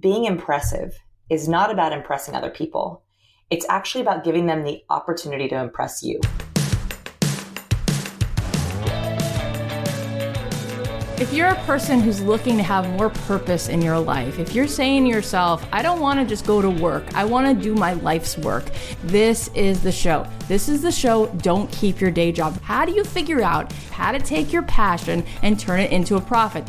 being impressive is not about impressing other people. It's actually about giving them the opportunity to impress you. If you're a person who's looking to have more purpose in your life, if you're saying to yourself, I don't want to just go to work, I want to do my life's work, this is the show. This is the show. Don't keep your day job. How do you figure out how to take your passion and turn it into a profit?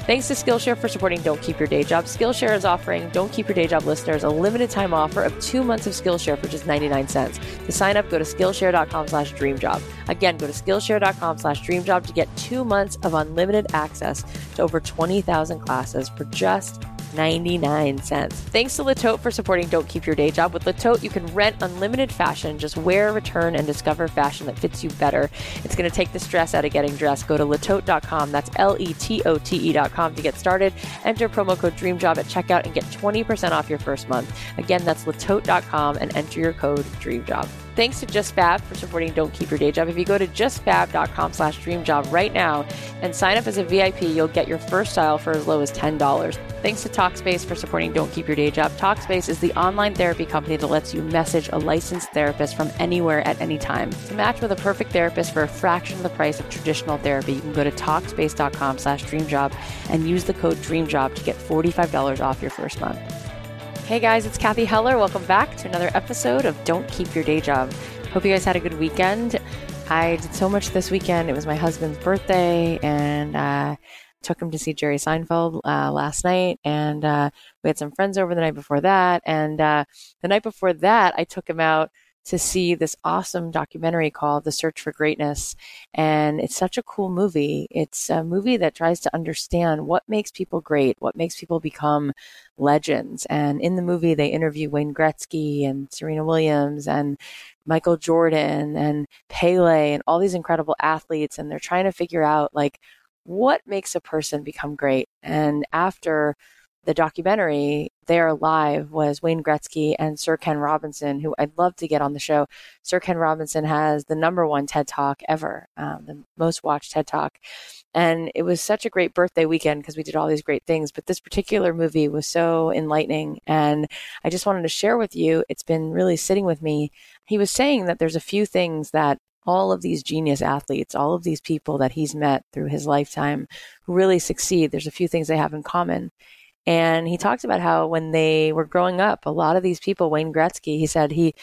Thanks to Skillshare for supporting Don't Keep Your Day Job. Skillshare is offering Don't Keep Your Day Job listeners a limited time offer of two months of Skillshare for just 99 cents. To sign up, go to Skillshare.com slash dreamjob. Again, go to Skillshare.com slash dreamjob to get two months of unlimited access to over 20,000 classes for just 99 cents. Thanks to Le Tote for supporting Don't Keep Your Day Job. With Le Tote, you can rent unlimited fashion, just wear, return, and discover fashion that fits you better. It's going to take the stress out of getting dressed. Go to letote.com, that's L E T O T E.com to get started. Enter promo code DREAMJOB at checkout and get 20% off your first month. Again, that's letote.com and enter your code DREAMJOB. Thanks to JustFab for supporting Don't Keep Your Day Job. If you go to justfab.com slash dreamjob right now and sign up as a VIP, you'll get your first style for as low as $10. Thanks to Talkspace for supporting Don't Keep Your Day Job. Talkspace is the online therapy company that lets you message a licensed therapist from anywhere at any time. To match with a perfect therapist for a fraction of the price of traditional therapy, you can go to Talkspace.com slash dreamjob and use the code DREAMJOB to get $45 off your first month. Hey guys, it's Cathy Heller. Welcome back to another episode of Don't Keep Your Day Job. Hope you guys had a good weekend. I did so much this weekend. It was my husband's birthday, and uh, took him to see Jerry Seinfeld uh, last night, and uh, we had some friends over the night before that. And uh, the night before that, I took him out to see this awesome documentary called The Search for Greatness. And it's such a cool movie. It's a movie that tries to understand what makes people great, what makes people become legends. And in the movie, they interview Wayne Gretzky and Serena Williams and Michael Jordan and Pele and all these incredible athletes. And they're trying to figure out, like, what makes a person become great. And after the documentary there live was Wayne Gretzky and Sir Ken Robinson, who I'd love to get on the show. Sir Ken Robinson has the number one TED Talk ever, um, the most watched TED Talk. And it was such a great birthday weekend because we did all these great things. But this particular movie was so enlightening. And I just wanted to share with you, it's been really sitting with me. He was saying that there's a few things that all of these genius athletes, all of these people that he's met through his lifetime who really succeed, there's a few things they have in common. And he talked about how when they were growing up, a lot of these people, Wayne Gretzky, he said he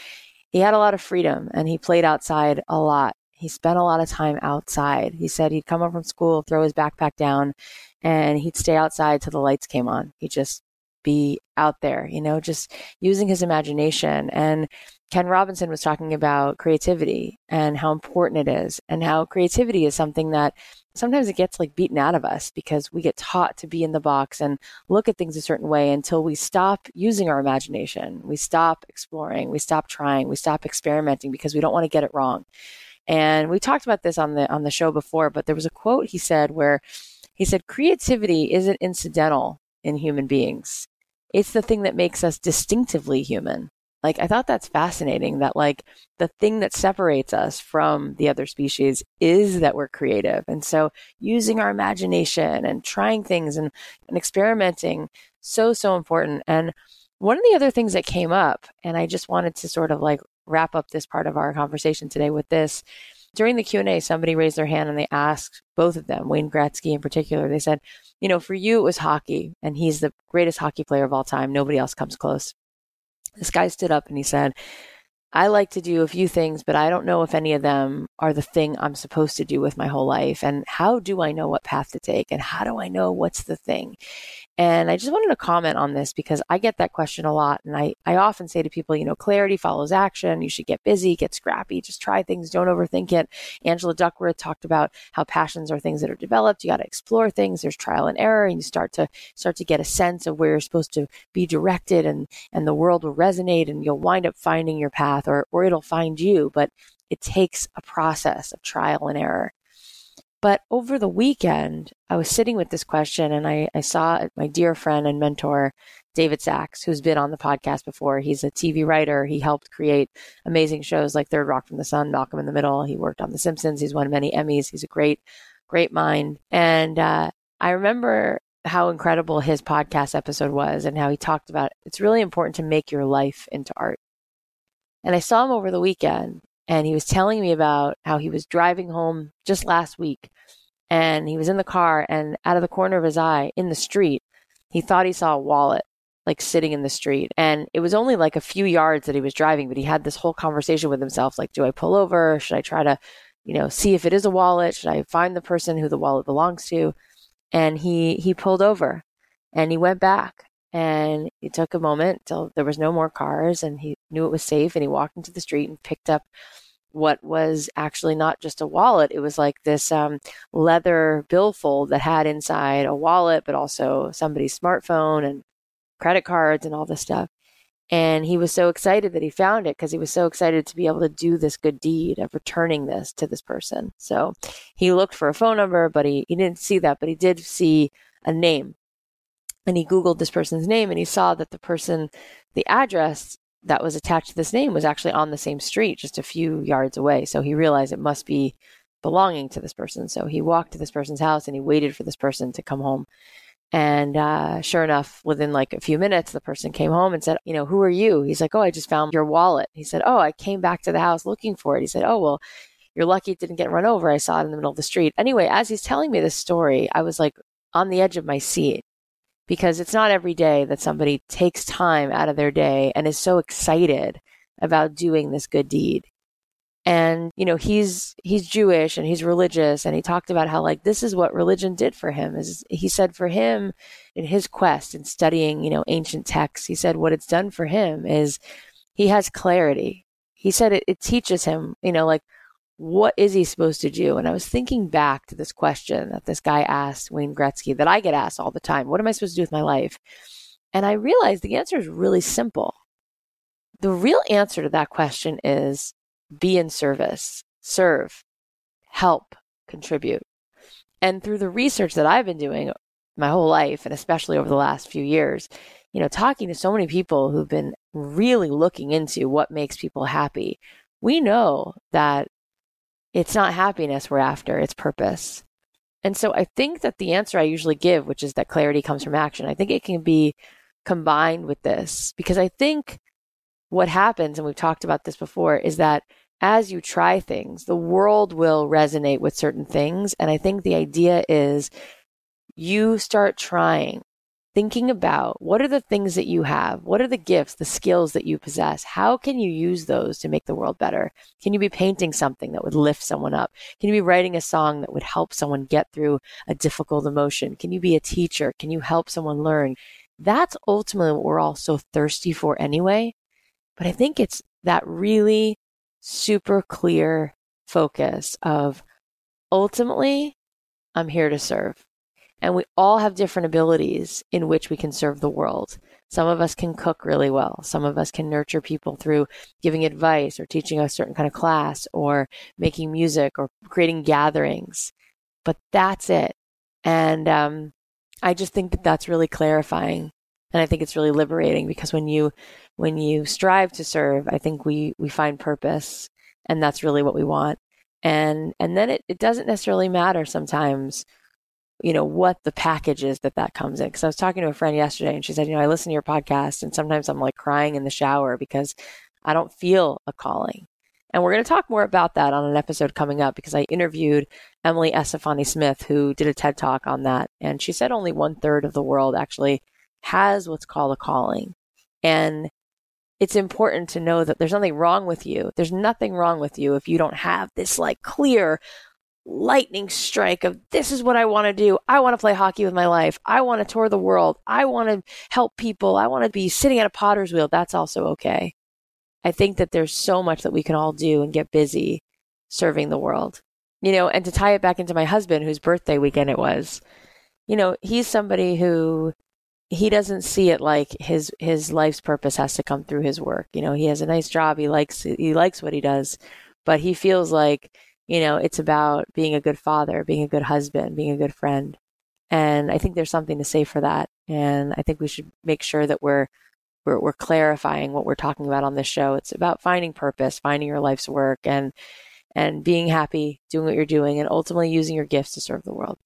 he had a lot of freedom and he played outside a lot. He spent a lot of time outside. He said he'd come home from school, throw his backpack down, and he'd stay outside till the lights came on. He'd just be out there, you know, just using his imagination. And Ken Robinson was talking about creativity and how important it is, and how creativity is something that sometimes it gets like beaten out of us because we get taught to be in the box and look at things a certain way until we stop using our imagination. We stop exploring, we stop trying, we stop experimenting because we don't want to get it wrong. And we talked about this on the on the show before, but there was a quote he said where he said creativity isn't incidental in human beings. It's the thing that makes us distinctively human. Like, I thought that's fascinating that, like, the thing that separates us from the other species is that we're creative. And so, using our imagination and trying things and, and experimenting, so, so important. And one of the other things that came up, and I just wanted to sort of like wrap up this part of our conversation today with this. During the Q&A, somebody raised their hand and they asked both of them, Wayne Gretzky in particular, they said, you know, for you, it was hockey, and he's the greatest hockey player of all time. Nobody else comes close. This guy stood up and he said, I like to do a few things, but I don't know if any of them are the thing I'm supposed to do with my whole life? And how do I know what path to take? And how do I know what's the thing? And I just wanted to comment on this because I get that question a lot. And I, I often say to people, you know, clarity follows action. You should get busy, get scrappy, just try things, don't overthink it. Angela Duckworth talked about how passions are things that are developed. You got to explore things. There's trial and error, and you start to start to get a sense of where you're supposed to be directed and and the world will resonate and you'll wind up finding your path or or it'll find you. But it takes a process of trial and error. But over the weekend, I was sitting with this question and I, I saw my dear friend and mentor, David Sacks, who's been on the podcast before. He's a TV writer. He helped create amazing shows like Third Rock from the Sun, Malcolm in the Middle. He worked on The Simpsons. He's won many Emmys. He's a great, great mind. And uh, I remember how incredible his podcast episode was and how he talked about it's really important to make your life into art. And I saw him over the weekend and he was telling me about how he was driving home just last week and he was in the car and out of the corner of his eye in the street he thought he saw a wallet like sitting in the street. And it was only like a few yards that he was driving but he had this whole conversation with himself like do i pull over? Should i try to you know see if it is a wallet? Should i find the person who the wallet belongs to? And he he pulled over and he went back and he took a moment till there was no more cars and he knew it was safe and he walked into the street and picked up what was actually not just a wallet. It was like this um, leather billfold that had inside a wallet, but also somebody's smartphone and credit cards and all this stuff. And he was so excited that he found it because he was so excited to be able to do this good deed of returning this to this person. So he looked for a phone number, but he, he didn't see that, but he did see a name and he Googled this person's name and he saw that the person, the address that was attached to this name was actually on the same street, just a few yards away. So he realized it must be belonging to this person. So he walked to this person's house and he waited for this person to come home. And uh, sure enough, within like a few minutes, the person came home and said, You know, who are you? He's like, Oh, I just found your wallet. He said, Oh, I came back to the house looking for it. He said, Oh, well, you're lucky it didn't get run over. I saw it in the middle of the street. Anyway, as he's telling me this story, I was like on the edge of my seat because it's not every day that somebody takes time out of their day and is so excited about doing this good deed. And you know, he's he's Jewish and he's religious and he talked about how like this is what religion did for him. Is he said for him in his quest in studying, you know, ancient texts, he said what it's done for him is he has clarity. He said it, it teaches him, you know, like what is he supposed to do? And I was thinking back to this question that this guy asked Wayne Gretzky that I get asked all the time. What am I supposed to do with my life? And I realized the answer is really simple. The real answer to that question is be in service, serve, help, contribute. And through the research that I've been doing my whole life, and especially over the last few years, you know, talking to so many people who've been really looking into what makes people happy, we know that it's not happiness we're after, it's purpose. And so I think that the answer I usually give, which is that clarity comes from action, I think it can be combined with this because I think what happens, and we've talked about this before, is that as you try things, the world will resonate with certain things. And I think the idea is you start trying thinking about what are the things that you have? What are the gifts, the skills that you possess? How can you use those to make the world better? Can you be painting something that would lift someone up? Can you be writing a song that would help someone get through a difficult emotion? Can you be a teacher? Can you help someone learn? That's ultimately what we're all so thirsty for anyway. But I think it's that really super clear focus of ultimately, I'm here to serve. And we all have different abilities in which we can serve the world. Some of us can cook really well. Some of us can nurture people through giving advice or teaching a certain kind of class or making music or creating gatherings. But that's it. And um, I just think that that's really clarifying. And I think it's really liberating because when you when you strive to serve, I think we we find purpose, and that's really what we want. And and then it, it doesn't necessarily matter sometimes you know what the package is that that comes in. Because i was talking to a friend yesterday and she said you know i listen to your podcast and sometimes i'm like crying in the shower because i don't feel a calling. And we're going to talk more about that on an episode coming up because i interviewed emily esfahani smith who did a ted talk on that and she said only one third of the world actually has what's called a calling. And it's important to know that there's nothing wrong with you. There's nothing wrong with you if you don't have this like clear lightning strike of this is what I want to do. I want to play hockey with my life. I want to tour the world. I want to help people. I want to be sitting at a potter's wheel. That's also okay. I think that there's so much that we can all do and get busy serving the world. You know, and to tie it back into my husband, whose birthday weekend it was, you know, he's somebody who he doesn't see it like his his life's purpose has to come through his work. You know, he has a nice job, he likes he likes what he does, but he feels like, you know, it's about being a good father, being a good husband, being a good friend. And I think there's something to say for that. And I think we should make sure that we're we're, we're clarifying what we're talking about on this show. It's about finding purpose, finding your life's work, and and being happy, doing what you're doing, and ultimately using your gifts to serve the world.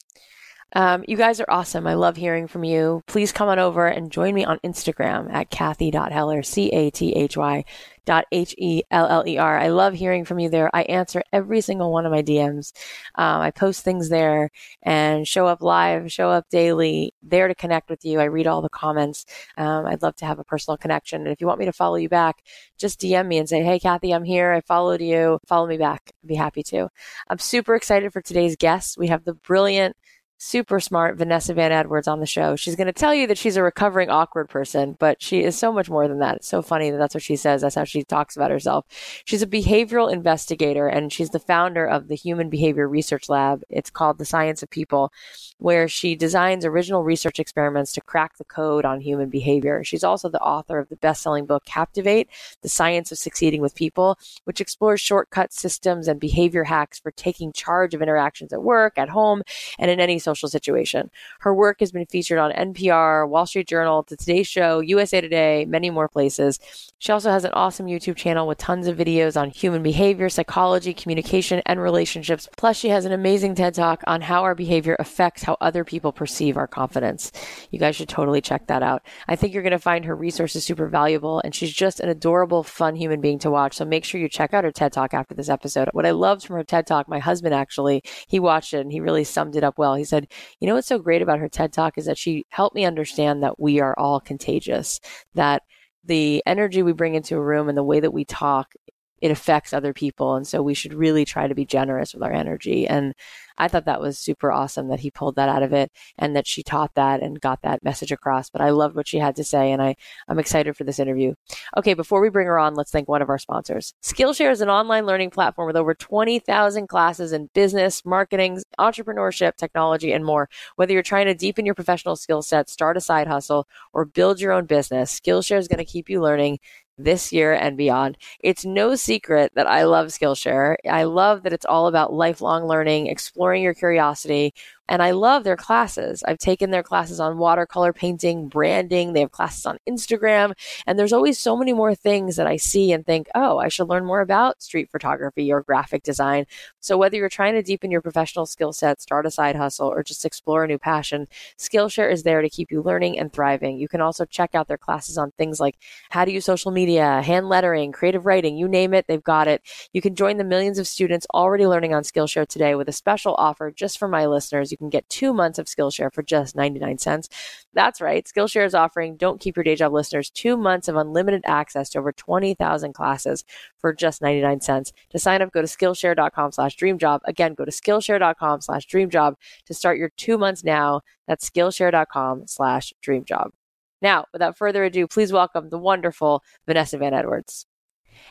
Um, you guys are awesome. I love hearing from you. Please come on over and join me on Instagram at Cathy.Heller, C A T H Y dot H E L L E R. I love hearing from you there. I answer every single one of my DMs. Um, I post things there and show up live, show up daily, there to connect with you. I read all the comments. Um, I'd love to have a personal connection. And if you want me to follow you back, just DM me and say, Hey, Cathy, I'm here. I followed you. Follow me back. I'd be happy to. I'm super excited for today's guest. We have the brilliant super smart Vanessa Van Edwards on the show. She's going to tell you that she's a recovering awkward person, but she is so much more than that. It's so funny that that's what she says. That's how she talks about herself. She's a behavioral investigator and she's the founder of the Human Behavior Research Lab. It's called The Science of People, where she designs original research experiments to crack the code on human behavior. She's also the author of the best-selling book Captivate: The Science of Succeeding with People, which explores shortcut systems and behavior hacks for taking charge of interactions at work, at home, and in any social social situation. Her work has been featured on NPR, Wall Street Journal, The Today Show, USA Today, many more places. She also has an awesome YouTube channel with tons of videos on human behavior, psychology, communication, and relationships. Plus, she has an amazing TED Talk on how our behavior affects how other people perceive our confidence. You guys should totally check that out. I think you're going to find her resources super valuable, and she's just an adorable, fun human being to watch. So make sure you check out her TED Talk after this episode. What I loved from her TED Talk, my husband actually, he watched it and he really summed it up well. He said, said, you know what's so great about her TED Talk is that she helped me understand that we are all contagious, that the energy we bring into a room and the way that we talk it affects other people. And so we should really try to be generous with our energy. And I thought that was super awesome that he pulled that out of it and that she taught that and got that message across. But I loved what she had to say, and I, I'm excited for this interview. Okay, before we bring her on, let's thank one of our sponsors. Skillshare is an online learning platform with over 20,000 classes in business, marketing, entrepreneurship, technology, and more. Whether you're trying to deepen your professional skill set, start a side hustle, or build your own business, Skillshare is going to keep you learning this year and beyond. It's no secret that I love Skillshare. I love that it's all about lifelong learning, exploring your curiosity, and I love their classes. I've taken their classes on watercolor painting, branding. They have classes on Instagram. And there's always so many more things that I see and think, oh, I should learn more about street photography or graphic design. So whether you're trying to deepen your professional skill set, start a side hustle, or just explore a new passion, Skillshare is there to keep you learning and thriving. You can also check out their classes on things like how to use social media, hand lettering, creative writing, you name it, they've got it. You can join the millions of students already learning on Skillshare today with a special offer just for my listeners. You can get two months of Skillshare for just 99 cents. That's right. Skillshare is offering Don't Keep Your Day Job listeners two months of unlimited access to over 20,000 classes for just 99 cents. To sign up, go to Skillshare.com slash dreamjob. Again, go to Skillshare.com slash dreamjob to start your two months now. That's Skillshare.com slash dreamjob. Now, without further ado, please welcome the wonderful Vanessa Van Edwards.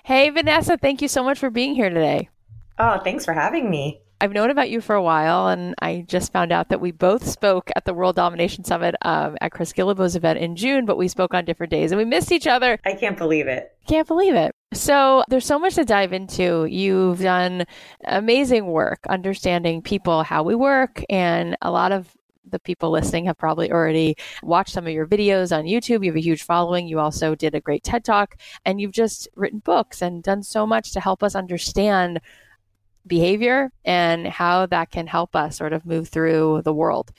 Hey, Vanessa, thank you so much for being here today. Oh, thanks for having me. I've known about you for a while, and I just found out that we both spoke at the World Domination Summit um, at Chris Guillebeau's event in June, but we spoke on different days and we missed each other. I can't believe it. Can't believe it. So there's so much to dive into. You've done amazing work understanding people, how we work, and a lot of the people listening have probably already watched some of your videos on YouTube. You have a huge following. You also did a great TED Talk, and you've just written books and done so much to help us understand behavior and how that can help us sort of move through the world.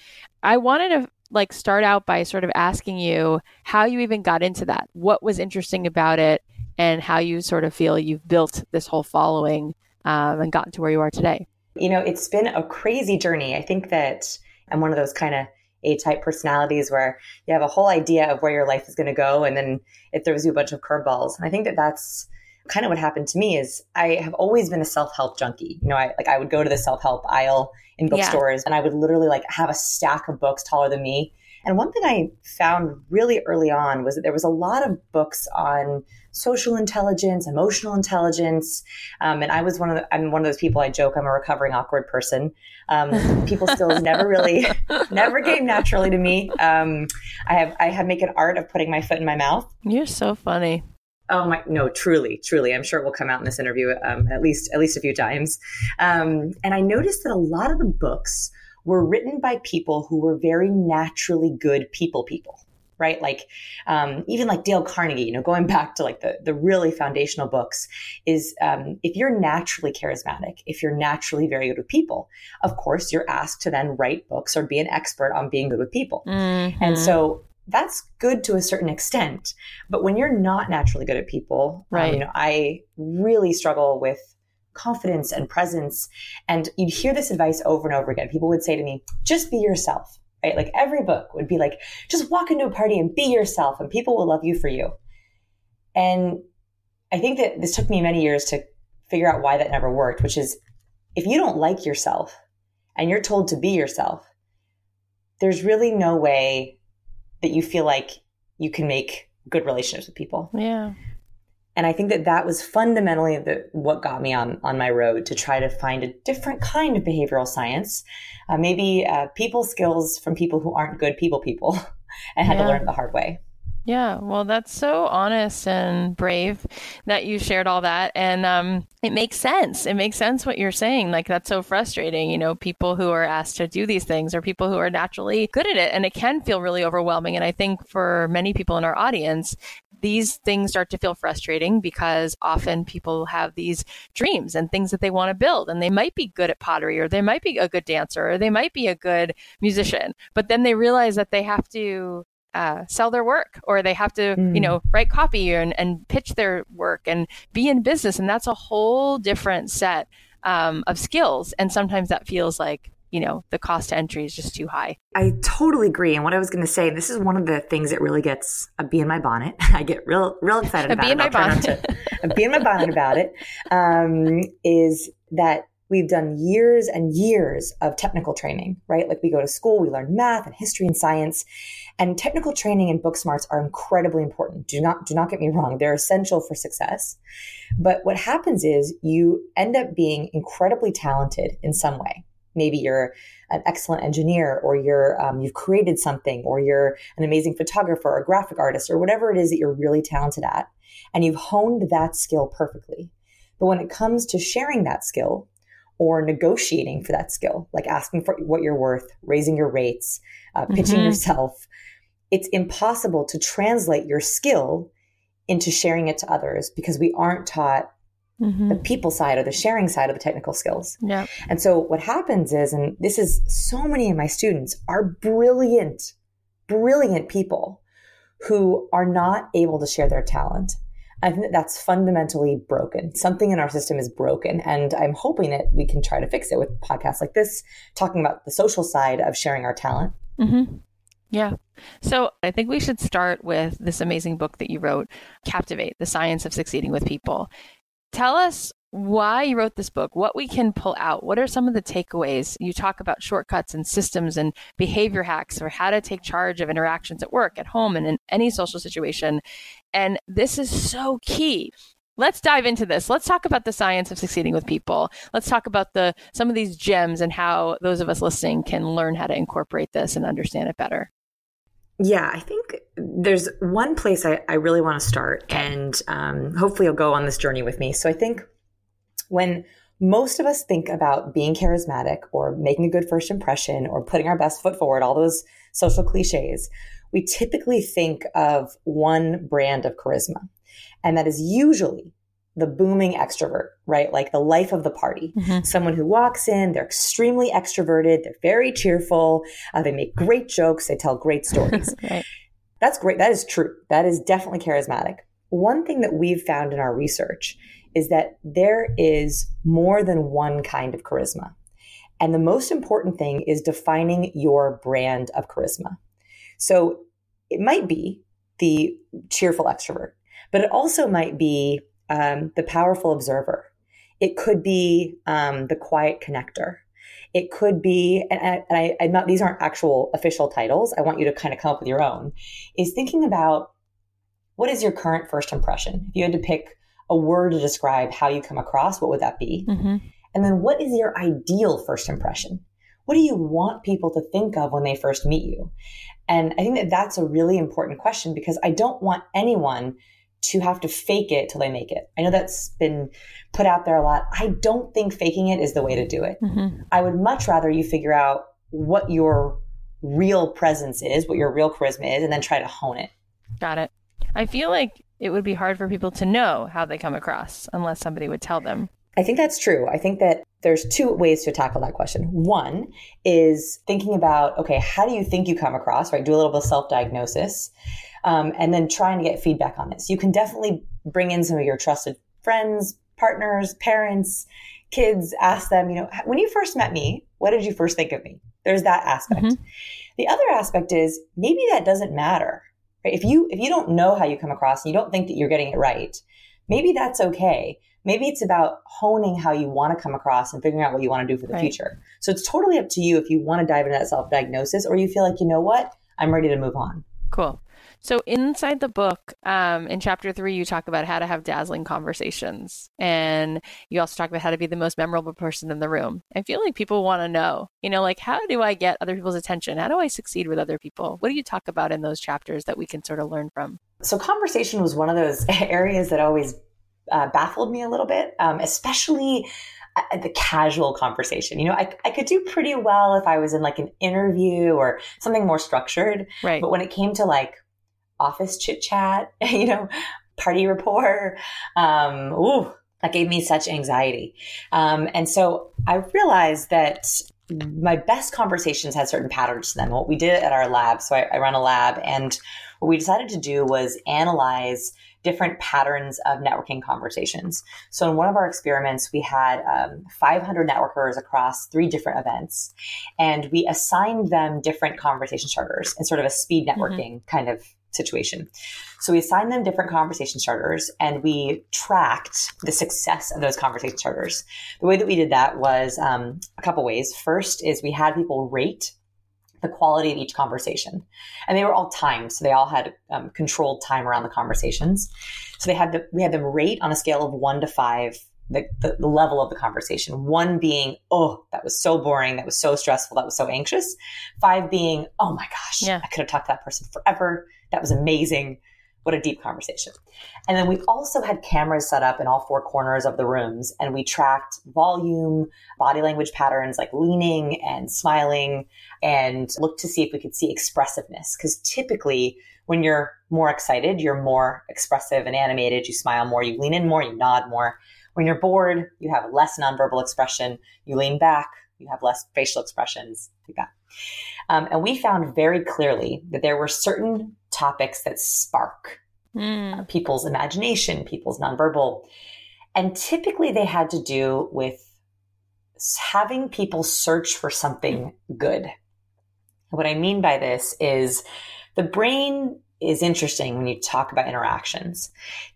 I wanted to like start out by sort of asking you how you even got into that. What was interesting about it and how you sort of feel you've built this whole following um, and gotten to where you are today. You know, it's been a crazy journey. I think that I'm one of those kind of A type personalities where you have a whole idea of where your life is going to go, and then it throws you a bunch of curveballs. And I think that that's kind of what happened to me is I have always been a self-help junkie. You know, I like I would go to the self-help aisle in bookstores yeah. and I would literally like have a stack of books taller than me. And one thing I found really early on was that there was a lot of books on social intelligence, emotional intelligence, um, and I was one of the, I'm one of those people. I joke I'm a recovering awkward person. Um, people skills never really, never came naturally to me. Um, I have I have make an art of putting my foot in my mouth. You're so funny. Oh my no, truly, truly. I'm sure it will come out in this interview um, at least at least a few times. Um, and I noticed that a lot of the books were written by people who were very naturally good people people right like um, even like dale carnegie you know going back to like the, the really foundational books is um, if you're naturally charismatic if you're naturally very good with people of course you're asked to then write books or be an expert on being good with people mm-hmm. and so that's good to a certain extent. But when you're not naturally good at people, um, right. Um, you know, I really struggle with confidence and presence. And you'd hear this advice over and over again. People would say to me, just be yourself, right? Like every book would be like, just walk into a party and be yourself and people will love you for you. And I think that this took me many years to figure out why that never worked, which is if you don't like yourself and you're told to be yourself, there's really no way that you feel like you can make good relationships with people. Yeah. And I think that that was fundamentally the, what got me on, on my road to try to find a different kind of behavioral science, uh, maybe uh, people skills from people who aren't good people people and had yeah. to learn it the hard way. Yeah, well, that's so honest and brave that you shared all that. And um, it makes sense. It makes sense what you're saying. Like, that's so frustrating. You know, people who are asked to do these things are people who are naturally good at it. And it can feel really overwhelming. And I think for many people in our audience, these things start to feel frustrating because often people have these dreams and things that they want to build and they might be good at pottery or they might be a good dancer or they might be a good musician but then they realize that they have to uh, sell their work or they have to mm. you know write copy and, and pitch their work and be in business and that's a whole different set um, of skills and sometimes that feels like you know the cost to entry is just too high i totally agree and what i was going to say this is one of the things that really gets a bee in my bonnet i get real real excited a about bee in it. my bonnet to, a bee in my bonnet about it um, is that We've done years and years of technical training, right? Like we go to school, we learn math and history and science. And technical training and book smarts are incredibly important. Do not do not get me wrong; they're essential for success. But what happens is you end up being incredibly talented in some way. Maybe you're an excellent engineer, or you're um, you've created something, or you're an amazing photographer, or graphic artist, or whatever it is that you're really talented at, and you've honed that skill perfectly. But when it comes to sharing that skill, or negotiating for that skill, like asking for what you're worth, raising your rates, uh, pitching mm-hmm. yourself. It's impossible to translate your skill into sharing it to others because we aren't taught mm-hmm. the people side or the sharing side of the technical skills. Yeah. And so what happens is, and this is so many of my students are brilliant, brilliant people who are not able to share their talent. I think that that's fundamentally broken. Something in our system is broken. And I'm hoping that we can try to fix it with podcasts like this, talking about the social side of sharing our talent. Mm-hmm. Yeah. So I think we should start with this amazing book that you wrote, Captivate The Science of Succeeding with People. Tell us why you wrote this book, what we can pull out. What are some of the takeaways? You talk about shortcuts and systems and behavior hacks for how to take charge of interactions at work, at home, and in any social situation. And this is so key. Let's dive into this. Let's talk about the science of succeeding with people. Let's talk about the some of these gems and how those of us listening can learn how to incorporate this and understand it better. Yeah, I think there's one place I, I really want to start, and um, hopefully you'll go on this journey with me. So I think when most of us think about being charismatic or making a good first impression or putting our best foot forward, all those social cliches, we typically think of one brand of charisma. And that is usually the booming extrovert, right? Like the life of the party. Mm-hmm. Someone who walks in, they're extremely extroverted, they're very cheerful, uh, they make great jokes, they tell great stories. right. That's great. That is true. That is definitely charismatic. One thing that we've found in our research is that there is more than one kind of charisma. And the most important thing is defining your brand of charisma. So it might be the cheerful extrovert, but it also might be um, the powerful observer. It could be um, the quiet connector. It could be, and, I, and I, I'm not, these aren't actual official titles. I want you to kind of come up with your own, is thinking about what is your current first impression? If you had to pick a word to describe how you come across, what would that be? Mm-hmm. And then what is your ideal first impression? What do you want people to think of when they first meet you? And I think that that's a really important question because I don't want anyone to have to fake it till they make it. I know that's been put out there a lot. I don't think faking it is the way to do it. Mm-hmm. I would much rather you figure out what your real presence is, what your real charisma is, and then try to hone it. Got it. I feel like it would be hard for people to know how they come across unless somebody would tell them. I think that's true. I think that there's two ways to tackle that question. One is thinking about, okay, how do you think you come across, right? Do a little bit of self diagnosis, um, and then trying to get feedback on this. You can definitely bring in some of your trusted friends, partners, parents, kids, ask them, you know, when you first met me, what did you first think of me? There's that aspect. Mm-hmm. The other aspect is maybe that doesn't matter. Right? If you if you don't know how you come across and you don't think that you're getting it right, maybe that's okay Maybe it's about honing how you want to come across and figuring out what you want to do for the right. future. So it's totally up to you if you want to dive into that self diagnosis or you feel like, you know what, I'm ready to move on. Cool. So inside the book, um, in chapter three, you talk about how to have dazzling conversations, and you also talk about how to be the most memorable person in the room. I feel like people want to know, you know, like how do I get other people's attention? How do I succeed with other people? What do you talk about in those chapters that we can sort of learn from? So conversation was one of those areas that always uh, baffled me a little bit, um, especially uh, the casual conversation. You know, I, I could do pretty well if I was in like an interview or something more structured. Right. But when it came to like office chit chat, you know, party rapport, um, ooh, that gave me such anxiety. Um, and so I realized that my best conversations had certain patterns to them. What we did at our lab, so I, I run a lab, and what we decided to do was analyze different patterns of networking conversations. So in one of our experiments, we had um, 500 networkers across three different events, and we assigned them different conversation starters in sort of a speed mm-hmm. networking mm-hmm. kind of situation. So we assigned them different conversation starters and we tracked the success of those conversation starters. The way that we did that was um, a couple ways. First is we had people rate the quality of each conversation. And they were all timed, so they all had um, controlled time around the conversations. So they had the, we had them rate on a scale of one to five the, the, the, level of the conversation. One being, oh, that was so boring, that was so stressful, that was so anxious. Five being, oh my gosh, yeah. I could have talked to that person forever. That was amazing. What a deep conversation. And then we also had cameras set up in all four corners of the rooms and we tracked volume, body language patterns like leaning and smiling and looked to see if we could see expressiveness. Because typically, when you're more excited, you're more expressive and animated. You smile more, you lean in more, you nod more. When you're bored, you have less nonverbal expression, you lean back, you have less facial expressions like that. Um, and we found very clearly that there were certain topics that spark mm. uh, people's imagination, people's nonverbal. And typically they had to do with having people search for something good. What I mean by this is the brain is interesting when you talk about interactions.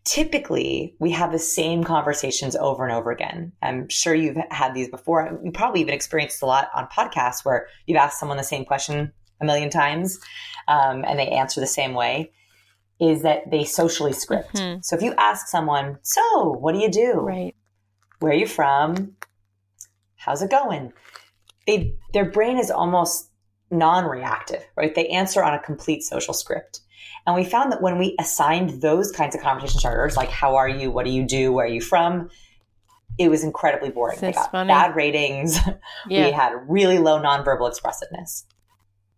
Typically, we have the same conversations over and over again. I'm sure you've had these before. You probably even experienced a lot on podcasts where you've asked someone the same question a million times um, and they answer the same way. Is that they socially script. Mm-hmm. So if you ask someone, so what do you do? Right. Where are you from? How's it going? They, their brain is almost non-reactive, right? They answer on a complete social script. And we found that when we assigned those kinds of conversation starters, like how are you, what do you do, where are you from, it was incredibly boring. That's they got funny. bad ratings. Yeah. we had really low nonverbal expressiveness.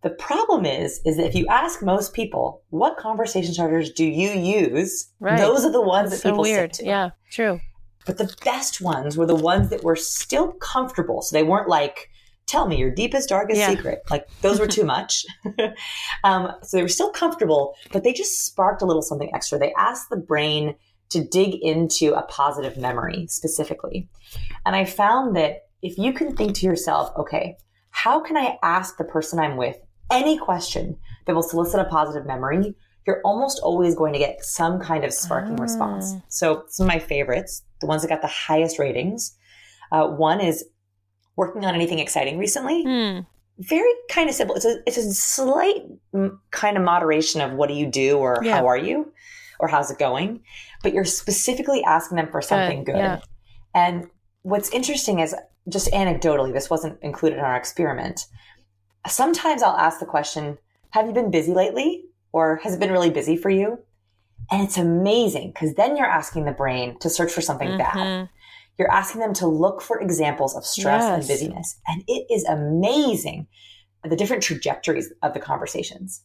The problem is, is that if you ask most people, what conversation starters do you use? Right. Those are the ones That's that people so weird. Stick to. Yeah, true. But the best ones were the ones that were still comfortable. So they weren't like, tell me your deepest, darkest yeah. secret. Like those were too much. um, so they were still comfortable, but they just sparked a little something extra. They asked the brain to dig into a positive memory specifically. And I found that if you can think to yourself, okay, how can I ask the person I'm with any question that will solicit a positive memory? You're almost always going to get some kind of sparking Ah. response. So, some of my favorites, the ones that got the highest ratings, uh, one is working on anything exciting recently. Hmm. Very kind of simple. It's a, it's a slight mm, kind of moderation of what do you do or Yeah. how are you or how's it going, but you're specifically asking them for something good. yeah. And what's interesting is just anecdotally, this wasn't included in our experiment. Sometimes I'll ask the question, Have you been busy lately? Or has it been really busy for you? And it's amazing because then you're asking the brain to search for something bad. Mhm. You're asking them to look for examples of stress and busyness. And it is amazing the different trajectories of the conversations.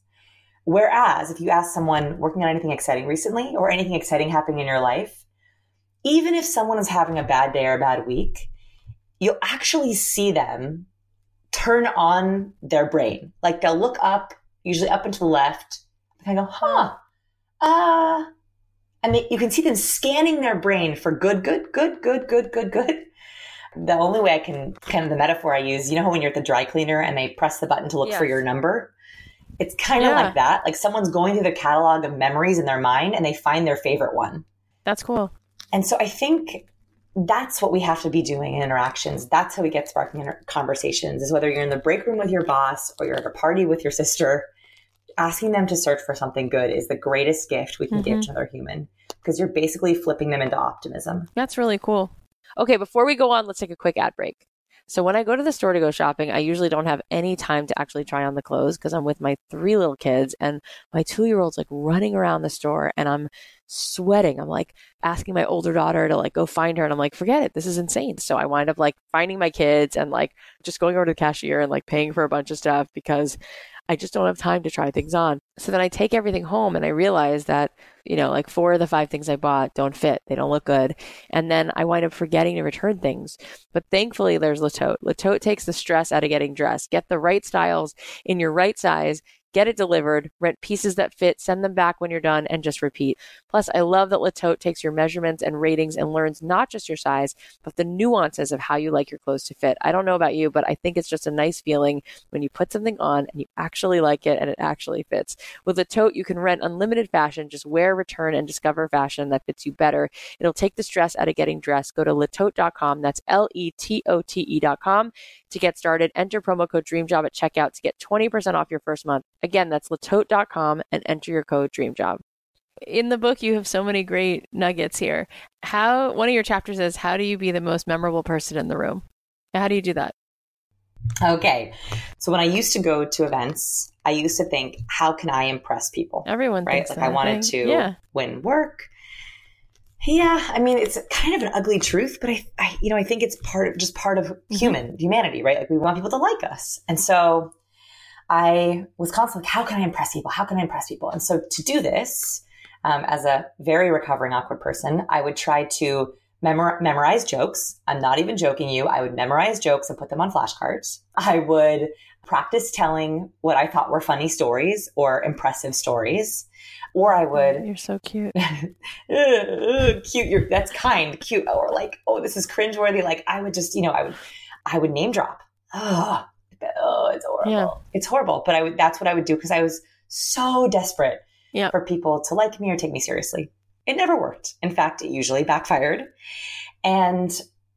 Whereas if you ask someone working on anything exciting recently or anything exciting happening in your life, even if someone is having a bad day or a bad week, you'll actually see them turn on their brain. Like they'll look up, usually up and to the left, and go, huh, uh, and they, you can see them scanning their brain for good, good, good, good, good, good, good. The only way I can kind of the metaphor I use, you know, how when you're at the dry cleaner and they press the button to look for your number? It's kind of Yeah. like that. Like someone's going through the catalog of memories in their mind and they find their favorite one. That's cool. And so I think that's what we have to be doing in interactions. That's how we get sparking inter- conversations is whether you're in the break room with your boss or you're at a party with your sister, asking them to search for something good is the greatest gift we can give mm-hmm. to another human because you're basically flipping them into optimism. That's really cool. Okay, before we go on, let's take a quick ad break. So when I go to the store to go shopping, I usually don't have any time to actually try on the clothes because I'm with my three little kids and my two year old's like running around the store and I'm sweating. I'm like asking my older daughter to like go find her and I'm like, forget it. This is insane. So I wind up like finding my kids and like just going over to the cashier and like paying for a bunch of stuff because I just don't have time to try things on. So then I take everything home and I realize that, you know, like four of the five things I bought don't fit. They don't look good. And then I wind up forgetting to return things. But thankfully, there's Le Tote. Latote takes the stress out of getting dressed. Get the right styles in your right size. Get it delivered, rent pieces that fit, send them back when you're done, and just repeat. Plus, I love that Le Tote takes your measurements and ratings and learns not just your size, but the nuances of how you like your clothes to fit. I don't know about you, but I think it's just a nice feeling when you put something on and you actually like it and it actually fits. With Le Tote, you can rent unlimited fashion, just wear, return, and discover fashion that fits you better. It'll take the stress out of getting dressed. Go to letote.com. That's L E T O T E.com to get started. Enter promo code DREAMJOB at checkout to get 20% off your first month. Again, that's letote.com and enter your code DREAMJOB. In the book, you have so many great nuggets here. How one of your chapters is how do you be the most memorable person in the room? How do you do that? Okay. So when I used to go to events, I used to think, how can I impress people? Everyone right? thinks Like that, I wanted think. to Yeah. win work. Yeah, I mean it's kind of an ugly truth, but I, I you know, I think it's part of just part of Mm-hmm. human humanity, right? Like we want people to like us, and so I was constantly, like, how can I impress people? How can I impress people? And so to do this, um, as a very recovering awkward person, I would try to memor- memorize jokes. I'm not even joking you. I would memorize jokes and put them on flashcards. I would practice telling what I thought were funny stories or impressive stories. Or I would You're so cute. "Ugh, ugh, cute. You're that's kind, cute, or like, oh, this is cringeworthy. Like I would just, you know, I would, I would name drop. Oh, oh it's horrible. Yeah. It's horrible. But I would. That's what I would do because I was so desperate Yeah. for people to like me or take me seriously. It never worked. In fact, it usually backfired. And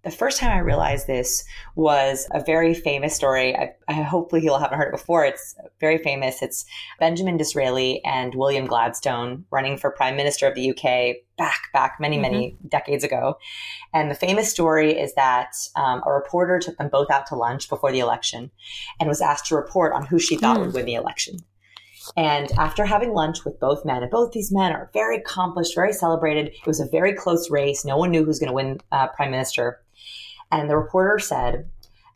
the first time I realized this was a very famous story. I, I hopefully you'll haven't heard it before. It's very famous. It's Benjamin Disraeli and William Gladstone running for Prime Minister of the UK back, back many, many decades ago. And the famous story is that um, a reporter took them both out to lunch before the election and was asked to report on who she thought Hmm. would win the election. And after having lunch with both men, and both these men are very accomplished, very celebrated. It was a very close race. No one knew who was going to win uh, prime minister. And the reporter said,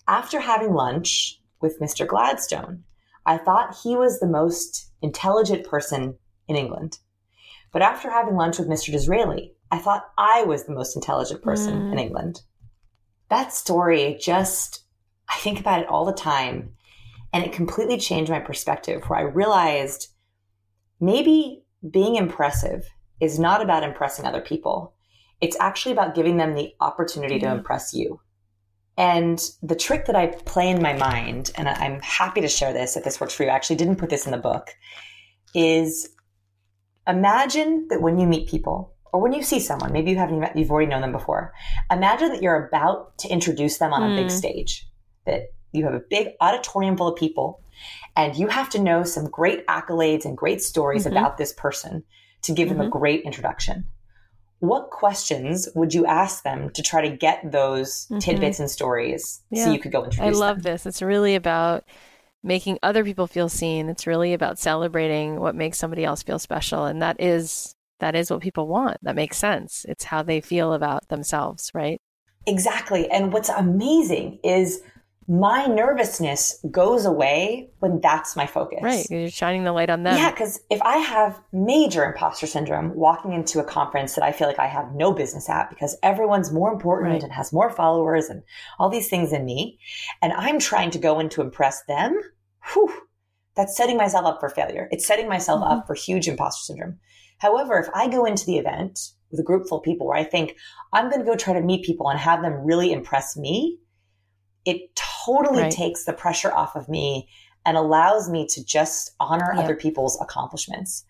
after having lunch with Mr. Gladstone, I thought he was the most intelligent person in England. But after having lunch with Mr. Disraeli, I thought I was the most intelligent person Mm. in England. That story just, I think about it all the time. And it completely changed my perspective where I realized maybe being impressive is not about impressing other people. It's actually about giving them the opportunity to impress you. And the trick that I play in my mind, and I'm happy to share this if this works for you, I actually didn't put this in the book, is imagine that when you meet people or when you see someone, maybe you haven't met, you've already known them before, imagine that you're about to introduce them on a big hmm. stage, that you have a big auditorium full of people and you have to know some great accolades and great stories mm-hmm. about this person to give mm-hmm. them a mm-hmm. great introduction. What questions would you ask them to try to get those mm-hmm. tidbits and stories yeah. so you could go introduce I love them? this. It's really about making other people feel seen. It's really about celebrating what makes somebody else feel special. And that is that is what people want. That makes sense. It's how they feel about themselves, right? Exactly. And what's amazing is my nervousness goes away when that's my focus. Right. You're shining the light on them. Yeah. Cause if I have major imposter syndrome walking into a conference that I feel like I have no business at because everyone's more important right. and has more followers and all these things than me, and I'm trying to go in to impress them, whew, that's setting myself up for failure. It's setting myself mm-hmm. up for huge imposter syndrome. However, if I go into the event with a group full of people where I think I'm going to go try to meet people and have them really impress me, it totally right. takes the pressure off of me and allows me to just honor other people's accomplishments.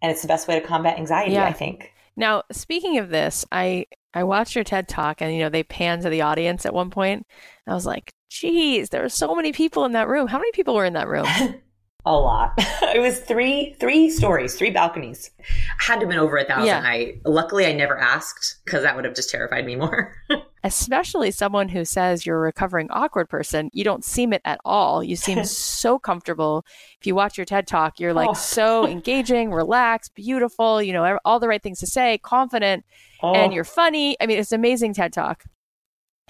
And it's the best way to combat anxiety, yeah. I think. Now, speaking of this, I I watched your TED talk and you know they panned to the audience at one point. I was like, "Geez, there were so many people in that room. How many people were in that room?" a lot. it was three three stories, three balconies. Had to have been over a thousand. Yeah. I luckily I never asked because that would have just terrified me more. Especially someone who says you're a recovering awkward person, you don't seem it at all. You seem so comfortable. If you watch your TED talk, you're like oh. so engaging, relaxed, beautiful, you know, all the right things to say, confident, oh. and you're funny. I mean, it's amazing TED talk.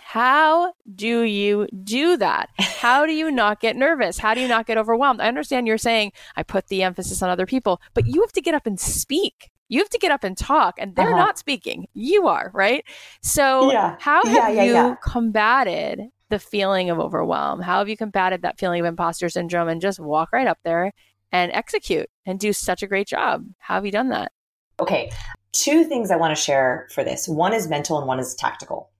How do you do that? How do you not get nervous? How do you not get overwhelmed? I understand you're saying I put the emphasis on other people, but you have to get up and speak. You have to get up and talk, and they're uh-huh. not speaking. You are, right? So, yeah. how have yeah, yeah, you combated the feeling of overwhelm? How have you combated that feeling of imposter syndrome and just walk right up there and execute and do such a great job? How have you done that? Okay. Two things I want to share for this one is mental and one is tactical.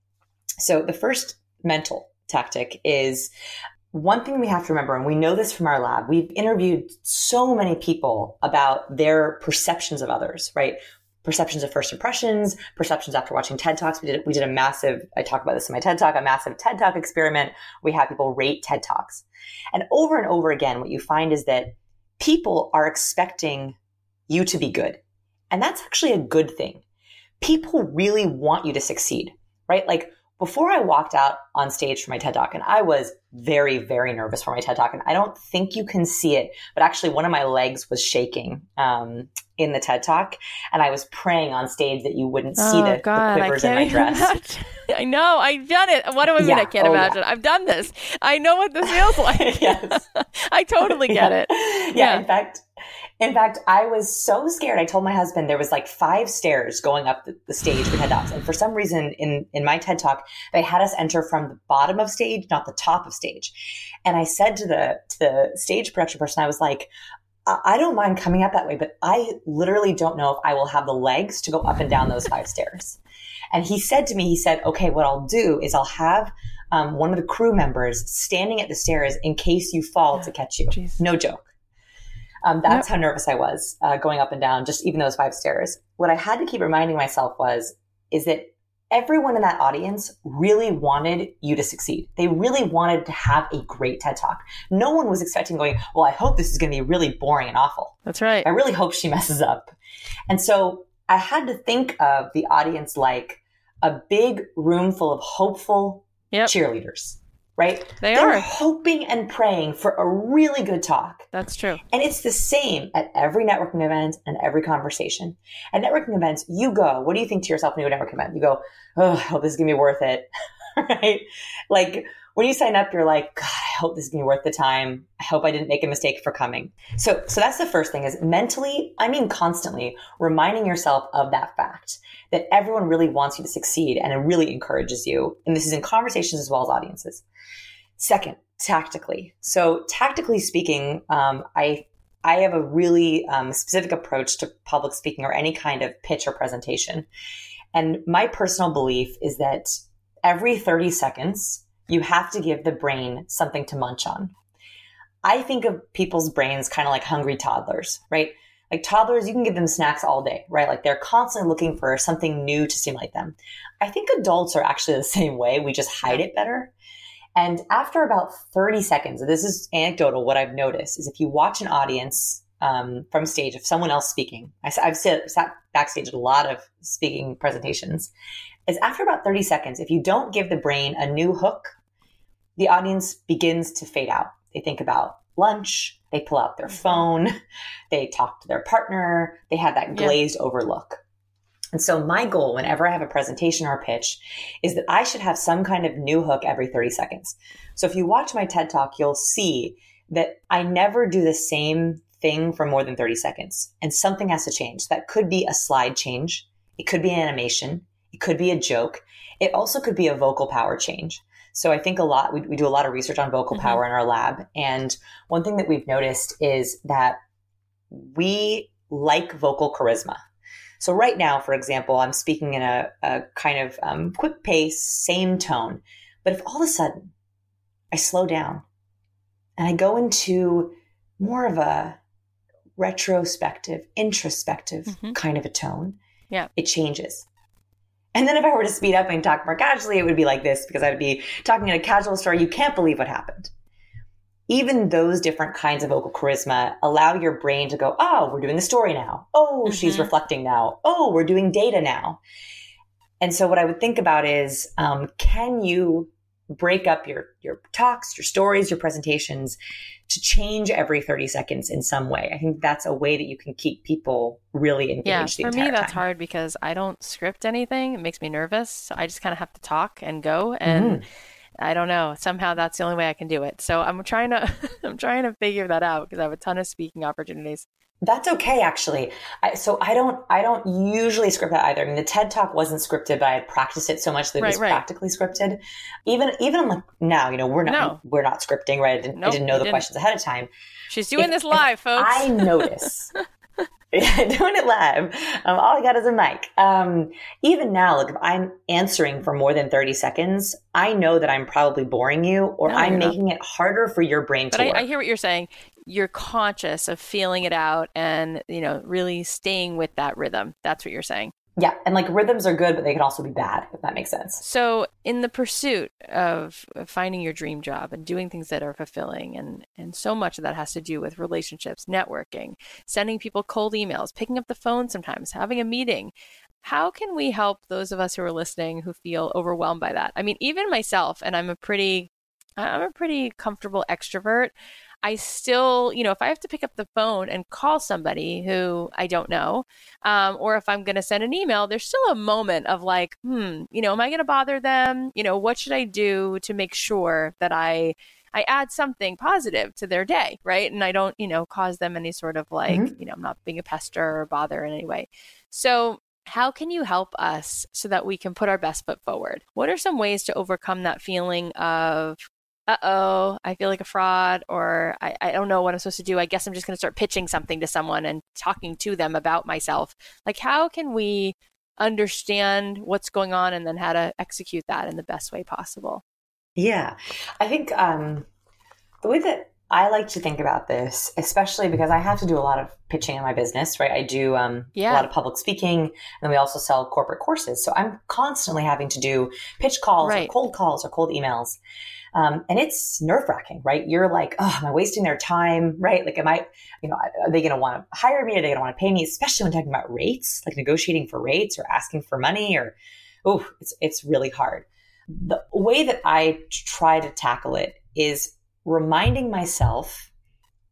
So the first mental tactic is one thing we have to remember, and we know this from our lab, we've interviewed so many people about their perceptions of others, right? Perceptions of first impressions, perceptions after watching TED Talks. We did, we did a massive, I talk about this in my TED Talk, a massive TED Talk experiment. We had people rate TED Talks. And over and over again, what you find is that people are expecting you to be good. And that's actually a good thing. People really want you to succeed, right? Like before I walked out on stage for my TED Talk, and I was very, very nervous for my TED Talk, and I don't think you can see it, but actually one of my legs was shaking um, in the TED Talk, and I was praying on stage that you wouldn't see oh, the, God, the, quivers in my dress. Imagine. I know, I've done it. What do I mean? Yeah. I can't oh, imagine. Yeah. I've done this. I know what this feels like. yes. I totally get yeah. it. Yeah, in fact, in fact, I was so scared. I told my husband there was like five stairs going up the, the stage for TED Talks. And for some reason in, in my TED Talk, they had us enter from the bottom of stage, not the top of stage. And I said to the, to the stage production person, I was like, I don't mind coming up that way, but I literally don't know if I will have the legs to go up and down those five stairs. And he said to me, he said, okay, what I'll do is I'll have um, one of the crew members standing at the stairs in case you fall to catch you. Jeez. No joke. Um, that's yep. how nervous I was uh, going up and down, just even those five stairs. What I had to keep reminding myself was, is that everyone in that audience really wanted you to succeed. They really wanted to have a great TED Talk. No one was expecting going, well, I hope this is going to be really boring and awful. That's right. I really hope she messes up. And so I had to think of the audience like a big room full of hopeful yep. cheerleaders right? They They're are hoping and praying for a really good talk. That's true. And it's the same at every networking event and every conversation. At networking events, you go, what do you think to yourself when you go to a networking event? You go, oh, I hope this is going to be worth it, right? Like when you sign up, you're like, God, I hope this is going to be worth the time. I hope I didn't make a mistake for coming. So, so that's the first thing is mentally, I mean, constantly reminding yourself of that fact that everyone really wants you to succeed and it really encourages you. And this is in conversations as well as audiences. Second, tactically. So tactically speaking, um, I I have a really um, specific approach to public speaking or any kind of pitch or presentation. And my personal belief is that every 30 seconds, you have to give the brain something to munch on. I think of people's brains kind of like hungry toddlers, right? Like toddlers, you can give them snacks all day, right? Like they're constantly looking for something new to stimulate them. I think adults are actually the same way. We just hide it better. And after about 30 seconds, this is anecdotal, what I've noticed is if you watch an audience um, from stage, if someone else speaking, I, have sat, sat backstage at a lot of speaking presentations, is after about 30 seconds, if you don't give the brain a new hook, the audience begins to fade out. They think about lunch, they pull out their mm-hmm. phone, they talk to their partner, they have that glazed yeah. over look. And so my goal whenever I have a presentation or a pitch is that I should have some kind of new hook every 30 seconds. So if you watch my TED talk, you'll see that I never do the same thing for more than 30 seconds and something has to change. That could be a slide change. It could be an animation. It could be a joke. It also could be a vocal power change. So I think a lot, we, we do a lot of research on vocal mm-hmm. power in our lab. And one thing that we've noticed is that we like vocal charisma. So right now, for example, I'm speaking in a, a kind of um, quick pace, same tone. But if all of a sudden I slow down and I go into more of a retrospective, introspective mm-hmm. kind of a tone, yeah. it changes. And then if I were to speed up and talk more casually, it would be like this because I'd be talking in a casual story. You can't believe what happened even those different kinds of vocal charisma allow your brain to go, oh, we're doing the story now. Oh, mm-hmm. she's reflecting now. Oh, we're doing data now. And so what I would think about is, um, can you break up your your talks, your stories, your presentations to change every 30 seconds in some way. I think that's a way that you can keep people really engaged. Yeah, for me that's time. hard because I don't script anything. It makes me nervous. So I just kind of have to talk and go and mm-hmm I don't know. Somehow that's the only way I can do it. So I'm trying to I'm trying to figure that out because I have a ton of speaking opportunities. That's okay, actually. I, so I don't I don't usually script that either. I mean, the TED Talk wasn't scripted, but I had practiced it so much that it right, was right. practically scripted. Even even like now, you know, we're not no. we're not scripting, right? I didn't, nope, I didn't know the didn't. questions ahead of time. She's doing if, this live, folks. I notice doing it live. Um, all I got is a mic. Um, even now, look, if I'm answering for more than 30 seconds, I know that I'm probably boring you or no, I'm making not. it harder for your brain but to I, I hear what you're saying. You're conscious of feeling it out and, you know, really staying with that rhythm. That's what you're saying. Yeah, and like rhythms are good, but they can also be bad, if that makes sense. So, in the pursuit of finding your dream job and doing things that are fulfilling, and and so much of that has to do with relationships, networking, sending people cold emails, picking up the phone sometimes, having a meeting. How can we help those of us who are listening who feel overwhelmed by that? I mean, even myself, and I'm a pretty I'm a pretty comfortable extrovert. I still, you know, if I have to pick up the phone and call somebody who I don't know, um, or if I'm going to send an email, there's still a moment of like, hmm, you know, am I going to bother them? You know, what should I do to make sure that I I add something positive to their day, right? And I don't, you know, cause them any sort of like, mm-hmm. you know, I'm not being a pester or bother in any way. So how can you help us so that we can put our best foot forward? What are some ways to overcome that feeling of uh oh, I feel like a fraud, or I, I don't know what I'm supposed to do. I guess I'm just going to start pitching something to someone and talking to them about myself. Like, how can we understand what's going on and then how to execute that in the best way possible? Yeah, I think um, the way that I like to think about this, especially because I have to do a lot of pitching in my business, right? I do um, yeah. a lot of public speaking, and we also sell corporate courses. So I'm constantly having to do pitch calls right. or cold calls or cold emails. Um, and it's nerve wracking, right? You're like, oh, am I wasting their time? Right? Like, am I, you know, are they going to want to hire me? Are they going to want to pay me? Especially when talking about rates, like negotiating for rates or asking for money or, oh, it's, it's really hard. The way that I try to tackle it is reminding myself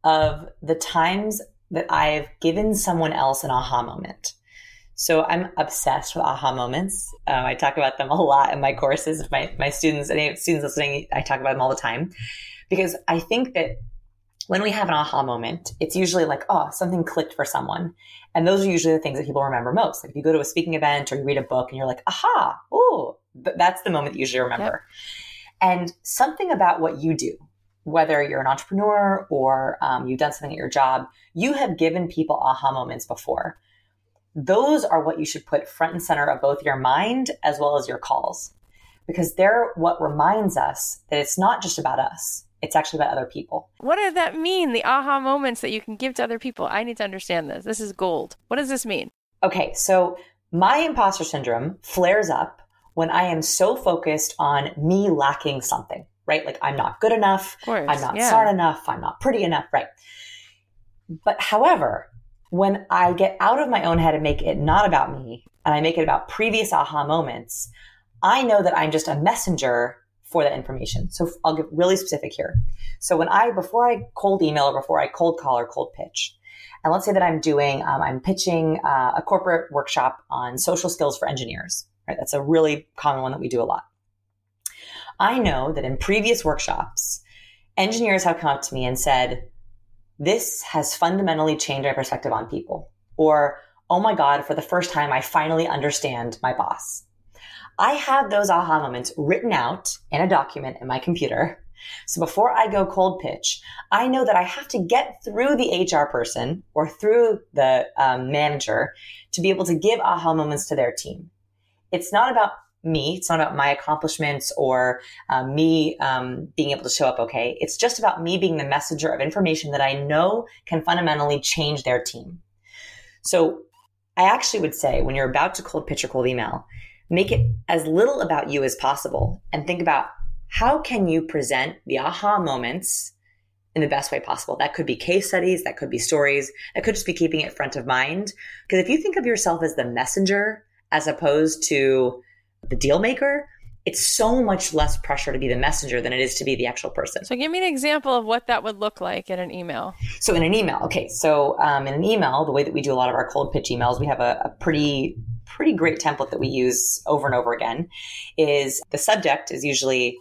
of the times that I've given someone else an aha moment. So I'm obsessed with aha moments. Um, I talk about them a lot in my courses. If my, my students, any students listening, I talk about them all the time because I think that when we have an aha moment, it's usually like, oh, something clicked for someone. And those are usually the things that people remember most. Like if you go to a speaking event or you read a book and you're like, aha, oh, that's the moment that you usually remember. Yep. And something about what you do, whether you're an entrepreneur or um, you've done something at your job, you have given people aha moments before those are what you should put front and center of both your mind as well as your calls. because they're what reminds us that it's not just about us. It's actually about other people. What does that mean? The aha moments that you can give to other people. I need to understand this. This is gold. What does this mean? Okay, so my imposter syndrome flares up when I am so focused on me lacking something, right? Like I'm not good enough, I'm not yeah. smart enough, I'm not pretty enough, right? But however, when I get out of my own head and make it not about me and I make it about previous aha moments, I know that I'm just a messenger for that information. So I'll get really specific here. So when I, before I cold email or before I cold call or cold pitch, and let's say that I'm doing, um, I'm pitching uh, a corporate workshop on social skills for engineers, right? That's a really common one that we do a lot. I know that in previous workshops, engineers have come up to me and said, this has fundamentally changed my perspective on people. Or, oh my God, for the first time, I finally understand my boss. I have those aha moments written out in a document in my computer. So before I go cold pitch, I know that I have to get through the HR person or through the um, manager to be able to give aha moments to their team. It's not about me. It's not about my accomplishments or um, me um, being able to show up okay. It's just about me being the messenger of information that I know can fundamentally change their team. So I actually would say when you're about to cold pitch or cold email, make it as little about you as possible and think about how can you present the aha moments in the best way possible. That could be case studies, that could be stories, that could just be keeping it front of mind. Because if you think of yourself as the messenger as opposed to the deal maker, it's so much less pressure to be the messenger than it is to be the actual person. So, give me an example of what that would look like in an email. So, in an email, okay. So, um, in an email, the way that we do a lot of our cold pitch emails, we have a, a pretty pretty great template that we use over and over again. Is the subject is usually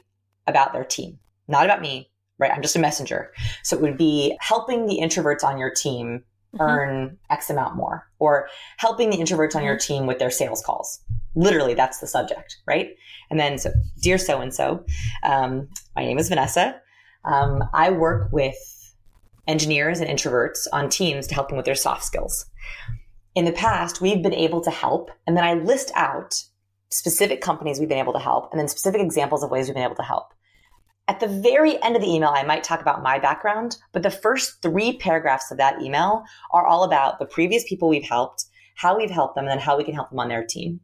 about their team, not about me. Right, I'm just a messenger. So it would be helping the introverts on your team mm-hmm. earn X amount more, or helping the introverts on your mm-hmm. team with their sales calls literally that's the subject, right? And then, so dear so and so, my name is Vanessa. Um, I work with engineers and introverts on teams to help them with their soft skills. In the past, we've been able to help, and then I list out specific companies we've been able to help, and then specific examples of ways we've been able to help. At the very end of the email, I might talk about my background, but the first three paragraphs of that email are all about the previous people we've helped, how we've helped them, and then how we can help them on their team.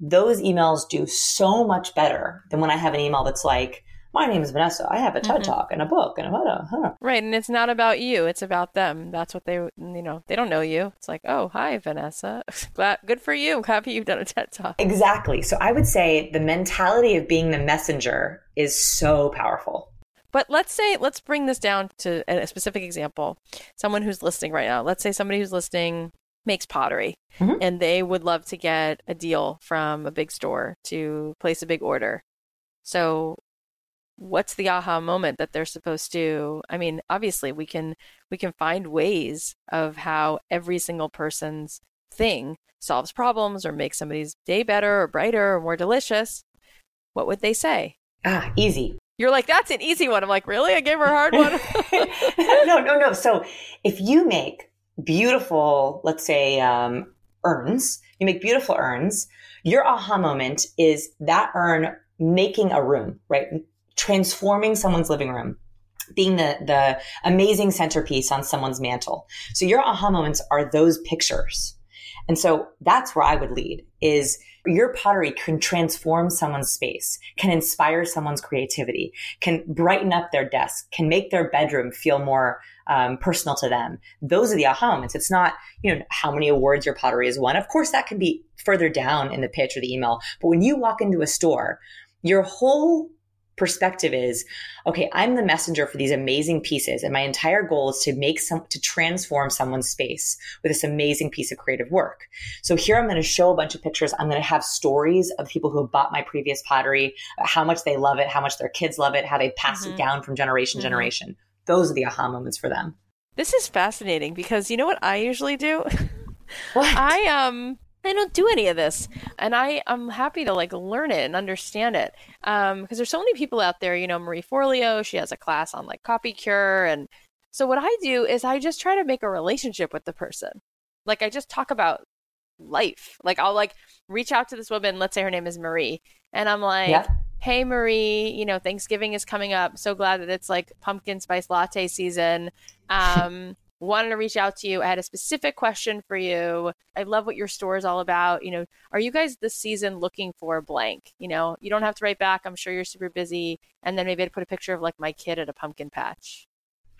Those emails do so much better than when I have an email that's like, my name is Vanessa. I have a TED mm-hmm. talk and a book and a huh, huh. right. And it's not about you. It's about them. That's what they, you know, they don't know you. It's like, oh, hi, Vanessa. Glad, good for you. Happy you've done a TED talk. Exactly. So I would say the mentality of being the messenger is so powerful. But let's say, let's bring this down to a specific example. Someone who's listening right now. Let's say somebody who's listening makes pottery mm-hmm. and they would love to get a deal from a big store to place a big order. So what's the aha moment that they're supposed to I mean, obviously we can we can find ways of how every single person's thing solves problems or makes somebody's day better or brighter or more delicious. What would they say? Ah, easy. You're like, that's an easy one. I'm like, really? I gave her a hard one. no, no, no. So if you make beautiful, let's say, um, urns, you make beautiful urns, your aha moment is that urn making a room, right? Transforming someone's living room being the the amazing centerpiece on someone's mantle. So your aha moments are those pictures. And so that's where I would lead is your pottery can transform someone's space, can inspire someone's creativity, can brighten up their desk, can make their bedroom feel more um, personal to them. Those are the aha moments. It's not, you know, how many awards your pottery has won. Of course, that can be further down in the pitch or the email. But when you walk into a store, your whole perspective is okay i'm the messenger for these amazing pieces and my entire goal is to make some to transform someone's space with this amazing piece of creative work. So here i'm going to show a bunch of pictures. I'm going to have stories of people who have bought my previous pottery how much they love it how much their kids love it how they pass mm-hmm. it down from generation to mm-hmm. generation. Those are the aha moments for them. This is fascinating because you know what i usually do? What? I um I don't do any of this, and I I'm happy to like learn it and understand it. Um, because there's so many people out there. You know, Marie Forleo, she has a class on like copy cure, and so what I do is I just try to make a relationship with the person. Like I just talk about life. Like I'll like reach out to this woman, let's say her name is Marie, and I'm like, yeah. "Hey Marie, you know, Thanksgiving is coming up. So glad that it's like pumpkin spice latte season. Um wanted to reach out to you. I had a specific question for you. I love what your store is all about. You know, are you guys this season looking for blank? You know, you don't have to write back. I'm sure you're super busy. And then maybe I'd put a picture of like my kid at a pumpkin patch.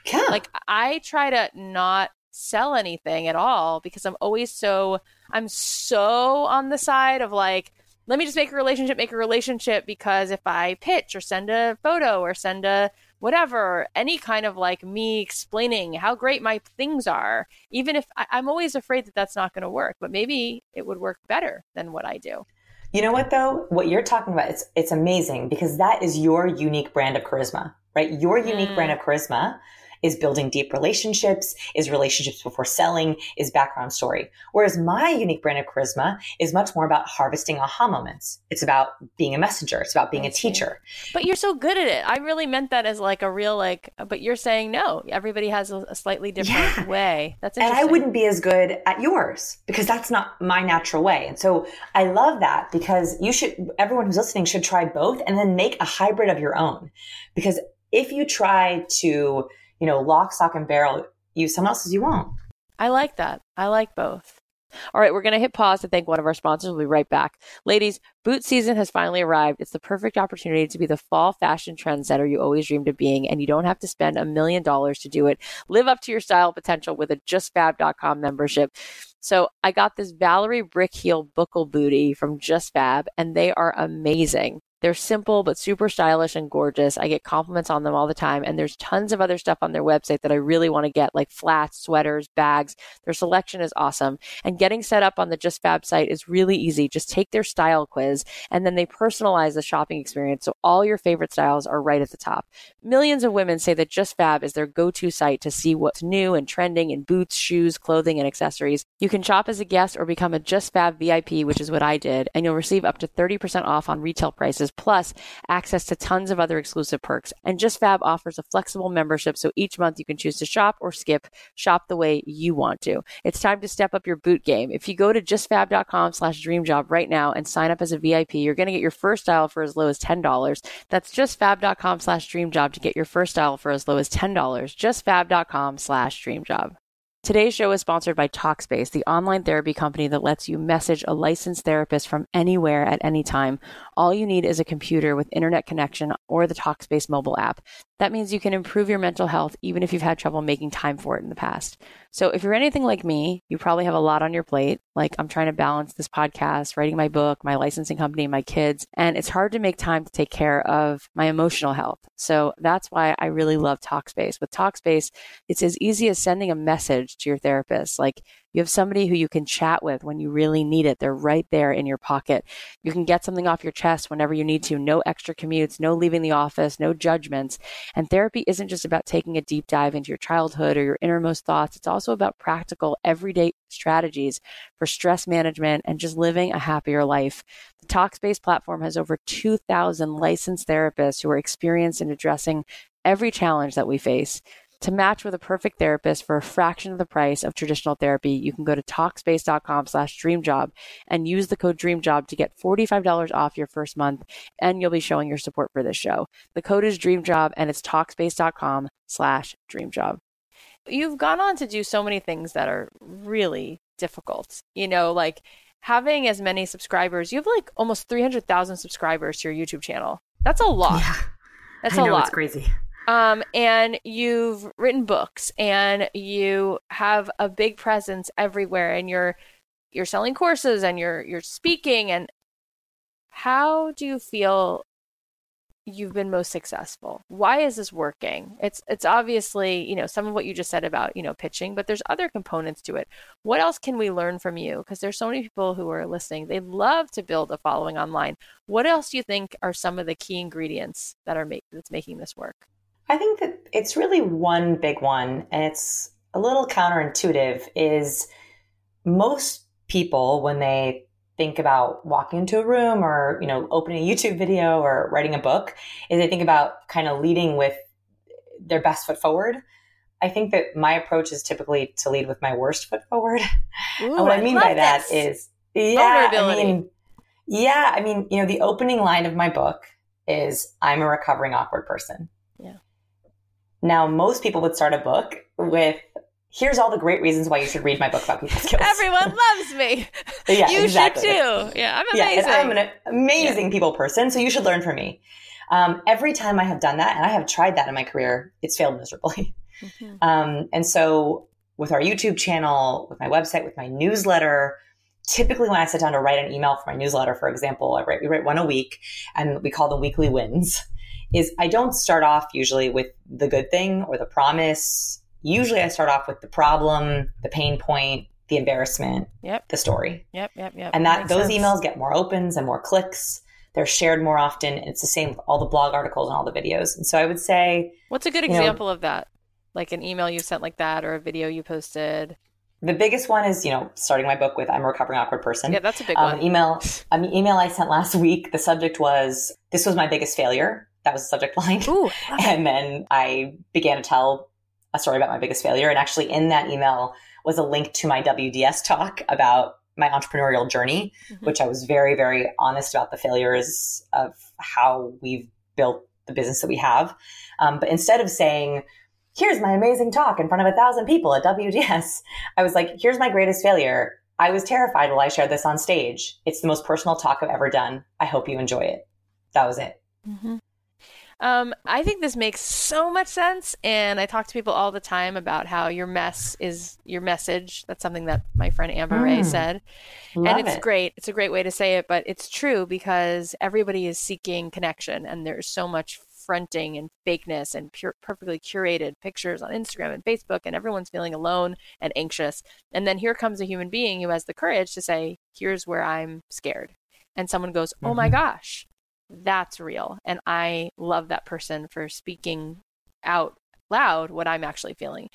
Yeah. Like I try to not sell anything at all because I'm always so I'm so on the side of like let me just make a relationship make a relationship because if I pitch or send a photo or send a whatever, any kind of like me explaining how great my things are, even if I, am always afraid that that's not going to work, but maybe it would work better than what I do. You know what though? What you're talking about, it's, it's amazing because that is your unique brand of charisma, right? Your unique mm. brand of charisma is building deep relationships, is relationships before selling, is background story. Whereas my unique brand of charisma is much more about harvesting aha moments. It's about being a messenger. It's about being a teacher. But you're so good at it. I really meant that as like a real like. But you're saying no. Everybody has a, a slightly different yeah. way. That's interesting. and I wouldn't be as good at yours because that's not my natural way. And so I love that because you should. Everyone who's listening should try both and then make a hybrid of your own. Because if you try to you know, lock, stock, and barrel, use someone else's, you won't. I like that. I like both. All right, we're going to hit pause to thank one of our sponsors. We'll be right back. Ladies, boot season has finally arrived. It's the perfect opportunity to be the fall fashion trendsetter you always dreamed of being, and you don't have to spend a million dollars to do it. Live up to your style potential with a justfab.com membership. So I got this Valerie Brick Heel buckle booty from Just Fab, and they are amazing. They're simple but super stylish and gorgeous. I get compliments on them all the time. And there's tons of other stuff on their website that I really want to get, like flats, sweaters, bags. Their selection is awesome. And getting set up on the Just Fab site is really easy. Just take their style quiz and then they personalize the shopping experience. So all your favorite styles are right at the top. Millions of women say that Just Fab is their go to site to see what's new and trending in boots, shoes, clothing, and accessories. You can shop as a guest or become a Just Fab VIP, which is what I did, and you'll receive up to 30% off on retail prices plus access to tons of other exclusive perks. And JustFab offers a flexible membership, so each month you can choose to shop or skip, shop the way you want to. It's time to step up your boot game. If you go to justfab.com slash dreamjob right now and sign up as a VIP, you're going to get your first style for as low as $10. That's justfab.com slash dreamjob to get your first style for as low as $10. Justfab.com slash dreamjob. Today's show is sponsored by Talkspace, the online therapy company that lets you message a licensed therapist from anywhere at any time. All you need is a computer with internet connection or the Talkspace mobile app. That means you can improve your mental health even if you've had trouble making time for it in the past. So if you're anything like me, you probably have a lot on your plate. Like I'm trying to balance this podcast, writing my book, my licensing company, my kids, and it's hard to make time to take care of my emotional health. So that's why I really love Talkspace. With Talkspace, it's as easy as sending a message to your therapist. Like you have somebody who you can chat with when you really need it. They're right there in your pocket. You can get something off your chest whenever you need to. No extra commutes, no leaving the office, no judgments. And therapy isn't just about taking a deep dive into your childhood or your innermost thoughts. It's also about practical, everyday strategies for stress management and just living a happier life. The Talkspace platform has over 2,000 licensed therapists who are experienced in addressing every challenge that we face. To match with a perfect therapist for a fraction of the price of traditional therapy, you can go to Talkspace.com slash dreamjob and use the code dreamjob to get $45 off your first month, and you'll be showing your support for this show. The code is dreamjob, and it's Talkspace.com slash dreamjob. You've gone on to do so many things that are really difficult. You know, like having as many subscribers, you have like almost 300,000 subscribers to your YouTube channel. That's a lot. Yeah. That's I a know, lot. It's crazy. Um, and you've written books and you have a big presence everywhere and you're you're selling courses and you're you're speaking and how do you feel you've been most successful? Why is this working? It's it's obviously you know some of what you just said about you know pitching but there's other components to it. What else can we learn from you? Because there's so many people who are listening. They love to build a following online. What else do you think are some of the key ingredients that are make, that's making this work I think that it's really one big one, and it's a little counterintuitive. Is most people when they think about walking into a room or you know opening a YouTube video or writing a book, is they think about kind of leading with their best foot forward. I think that my approach is typically to lead with my worst foot forward. Ooh, and what I mean by that this. is, yeah, I mean, yeah, I mean, you know, the opening line of my book is I'm a recovering awkward person. Yeah. Now, most people would start a book with, here's all the great reasons why you should read my book about people skills. Everyone loves me. yeah, you exactly. should too. Yeah, I'm Yeah, amazing. and I'm an amazing people person, so you should learn from me. Um, every time I have done that, and I have tried that in my career, it's failed miserably. Mhm. Um, and so, with our YouTube channel, with my website, with my newsletter, typically when I sit down to write an email for my newsletter, for example, I write, we write one a week, and we call them weekly wins. Is I don't start off usually with the good thing or the promise. Usually, I start off with the problem, the pain point, the embarrassment, Yep. the story Yep, yep, yep. and that Makes those sense. emails get more opens and more clicks they're shared more often it's the same with all the blog articles and all the videos and so i would say What's a good you know- example of that? Like an email you sent like that or a video you posted? the biggest one is you know starting my book with i'm a recovering awkward person Yeah, that's a big um, one. an email an email i sent last week the subject was this was my biggest failure that was the subject line Ooh, and then i began to tell a story about my biggest failure and actually in that email was a link to my wds talk about my entrepreneurial journey Mhm. which I was very, very honest about the failures of how we've built the business that we have. Um, but instead of saying, here's my amazing talk in front of a thousand people at WDS, I was like, here's my greatest failure. I was terrified while I shared this on stage. It's the most personal talk I've ever done. I hope you enjoy it. That was it. Mhm. Um, I think this makes so much sense, and I talk to people all the time about how your mess is your message. That's something that my friend Amber Rae Mm. said, Love and it's it. great. It's a great way to say it, but it's true because everybody is seeking connection, and there's so much fronting and fakeness and pure, perfectly curated pictures on Instagram and Facebook, and everyone's feeling alone and anxious. And then here comes a human being who has the courage to say, "Here's where I'm scared," and someone goes, "Oh my Mhm. gosh." That's real. And I love that person for speaking out loud what I'm actually feeling.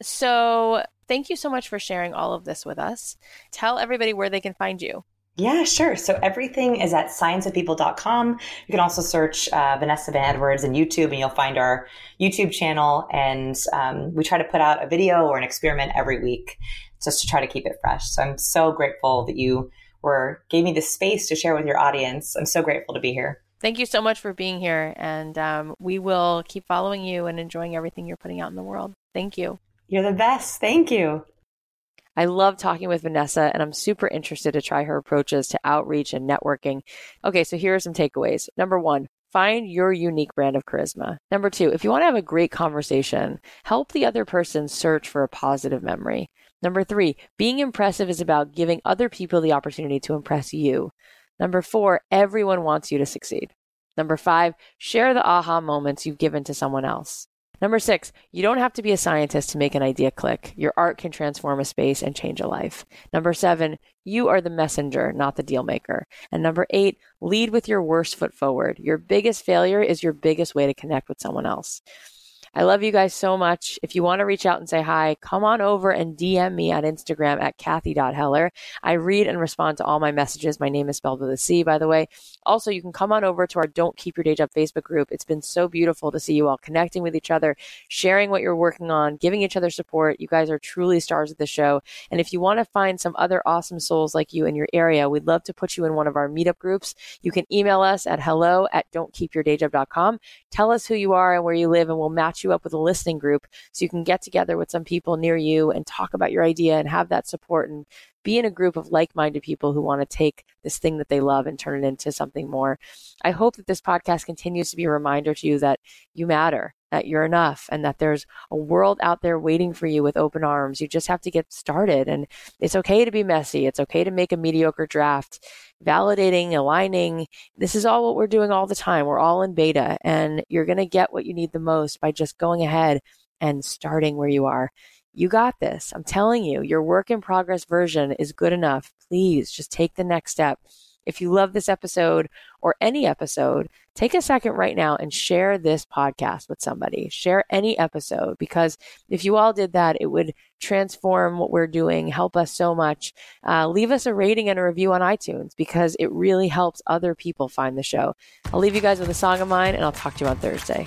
So, thank you so much for sharing all of this with us. Tell everybody where they can find you. Yeah, sure. So everything is at scienceofpeople.com. You can also search uh, Vanessa Van Edwards in YouTube and you'll find our YouTube channel. And um, we try to put out a video or an experiment every week just to try to keep it fresh. So I'm so grateful that you were gave me the space to share with your audience. I'm so grateful to be here. Thank you so much for being here. And um, we will keep following you and enjoying everything you're putting out in the world. Thank you. You're the best. Thank you. I love talking with Vanessa, and I'm super interested to try her approaches to outreach and networking. Okay, so here are some takeaways. Number one, find your unique brand of charisma. Number two, if you want to have a great conversation, help the other person search for a positive memory. Number three, being impressive is about giving other people the opportunity to impress you. Number four, everyone wants you to succeed. Number five, share the aha moments you've given to someone else. Number six, you don't have to be a scientist to make an idea click. Your art can transform a space and change a life. Number seven, you are the messenger, not the deal maker. And number eight, lead with your worst foot forward. Your biggest failure is your biggest way to connect with someone else. I love you guys so much. If you want to reach out and say hi, come on over and DM me at Instagram at Cathy.Heller. I read and respond to all my messages. My name is spelled with a C, by the way. Also, you can come on over to our Don't Keep Your Day Job Facebook group. It's been so beautiful to see you all connecting with each other, sharing what you're working on, giving each other support. You guys are truly stars of the show. And if you want to find some other awesome souls like you in your area, we'd love to put you in one of our meetup groups. You can email us at hello at don'tkeepyourdayjob.com. Tell us who you are and where you live, and we'll match you up with a listening group so you can get together with some people near you and talk about your idea and have that support and be in a group of like minded people who want to take this thing that they love and turn it into something more. I hope that this podcast continues to be a reminder to you that you matter, that you're enough, and that there's a world out there waiting for you with open arms. You just have to get started. And it's okay to be messy. It's okay to make a mediocre draft. Validating, aligning. This is all what we're doing all the time. We're all in beta, and you're going to get what you need the most by just going ahead and starting where you are. You got this. I'm telling you, your work in progress version is good enough. Please just take the next step. If you love this episode or any episode, take a second right now and share this podcast with somebody. Share any episode because if you all did that, it would transform what we're doing, help us so much. Uh, leave us a rating and a review on iTunes because it really helps other people find the show. I'll leave you guys with a song of mine and I'll talk to you on Thursday.